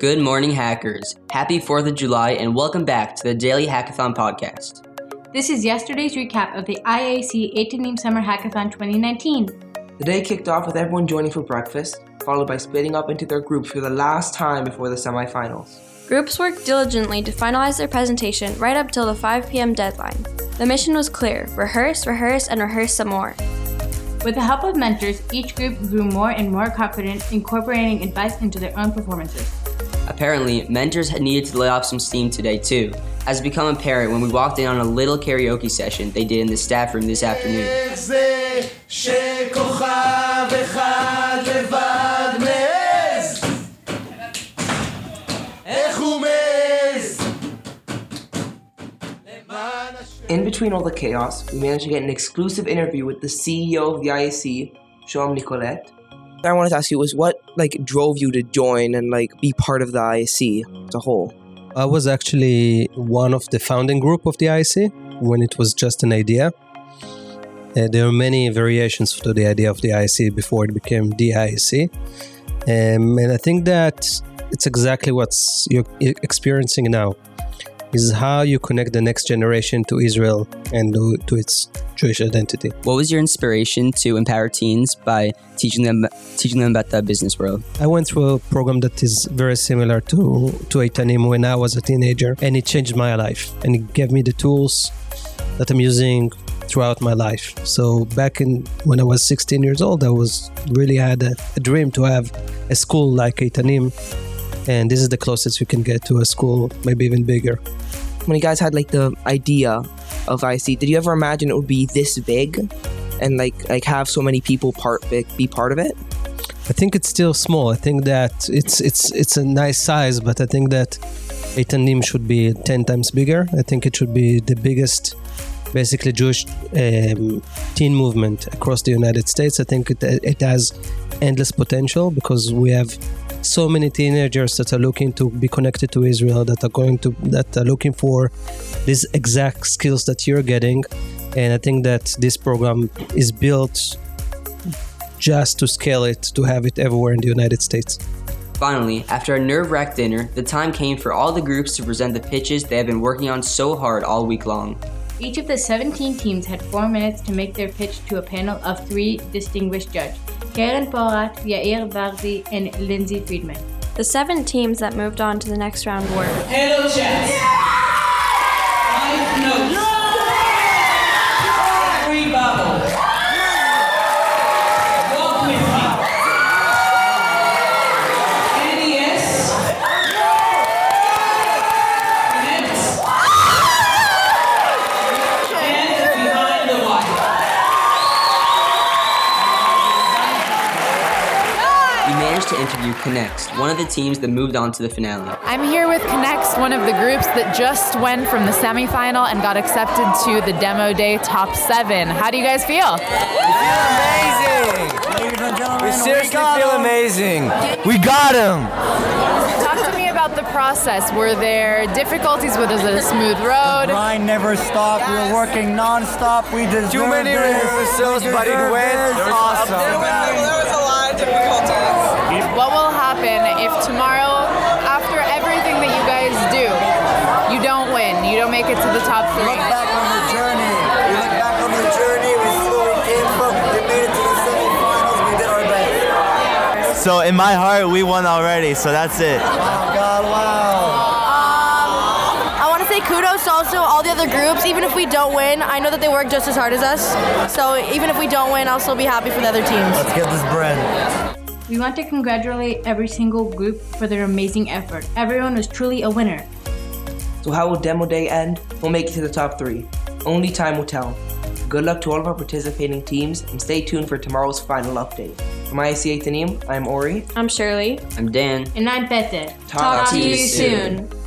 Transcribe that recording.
Good morning, hackers. Happy 4th of July, and welcome back to the Daily Hackathon Podcast. This is yesterday's recap of the IAC Eitanim Summer Hackathon 2019. The day kicked off with everyone joining for breakfast, followed by splitting up into their groups for the last time before the semifinals. Groups worked diligently to finalize their presentation right up till the 5 p.m. deadline. The mission was clear rehearse, rehearse, and rehearse some more. With the help of mentors, each group grew more and more confident, incorporating advice into their own performances. Apparently, mentors had needed to let off some steam today too, as it become apparent when we walked in on a little karaoke session they did in the staff room this afternoon. In between all the chaos, we managed to get an exclusive interview with the CEO of the IAC, Shoham Nicolet. I wanted to ask you was what like drove you to join and like be part of the IAC as a whole? I was actually one of the founding group of the IAC when it was just an idea. Uh, there are many variations to the idea of the IAC before it became the IAC. Um, and I think that it's exactly what's you're experiencing now is how you connect the next generation to Israel and to, to, its Jewish identity. What was your inspiration to empower teens by teaching them teaching them about the business world? I went through a program that is very similar to to Eitanim when I was a teenager, and it changed my life and it gave me the tools that I'm using throughout my life. So back in when I was 16 years old, I was really had a, a dream to have a school like Eitanim and this is the closest we can get to a school, maybe even bigger. When you guys had like the idea of IC, did you ever imagine it would be this big and like like have so many people part be part of it? I think it's still small. I think that it's it's it's a nice size, but I think that Eitanim should be ten times bigger. I think it should be the biggest, basically Jewish um, teen movement across the United States. I think it it has endless potential because we have so many teenagers that are looking to be connected to Israel, that are going to that are looking for these exact skills that you're getting, and I think that this program is built just to scale it to have it everywhere in the United States. Finally, after a nerve wracked dinner, the time came for all the groups to present the pitches they have been working on so hard all week long. Each of the 17 teams had four minutes to make their pitch to a panel of three distinguished judges Karen Porat, Yair Varzi, and Lindsay Friedman. The seven teams that moved on to the next round were Hello, Chess. Five notes. Three bubbles. Walk with me. NES. Connect. And behind the wire. We managed to interview Connects, one of the teams that moved on to the finale. I'm here with Connects, one of the groups that just went from the semifinal and got accepted to the demo day top seven. How do you guys feel? We feel amazing. We seriously feel amazing. We got him. Talk to me about the process. Were there difficulties? Was it a smooth road? The grind never stopped. We were working non-stop. We deserved Too many this. rehearsals, but it deserved went this. awesome. What will happen if tomorrow, after everything that you guys do, you don't win? You don't make it to the top Look three? back on the journey. We look back on the journey. We see where we came from. We made it to the semifinals. We did our best. So in my heart, we won already. So that's it. Oh God! Wow. Um, I want to say kudos also all the other groups. Even if we don't win, I know that they work just as hard as us. So even if we don't win, I'll still be happy for the other teams. Let's get this bread. We want to congratulate every single group for their amazing effort. Everyone was truly a winner. So how will demo day end? We'll make it to the top three. Only time will tell. Good luck to all of our participating teams and stay tuned for tomorrow's final update. From IAC Eitanim, I'm Ori. I'm Shirley. I'm Dan. And I'm Peter. Talk to you soon. soon.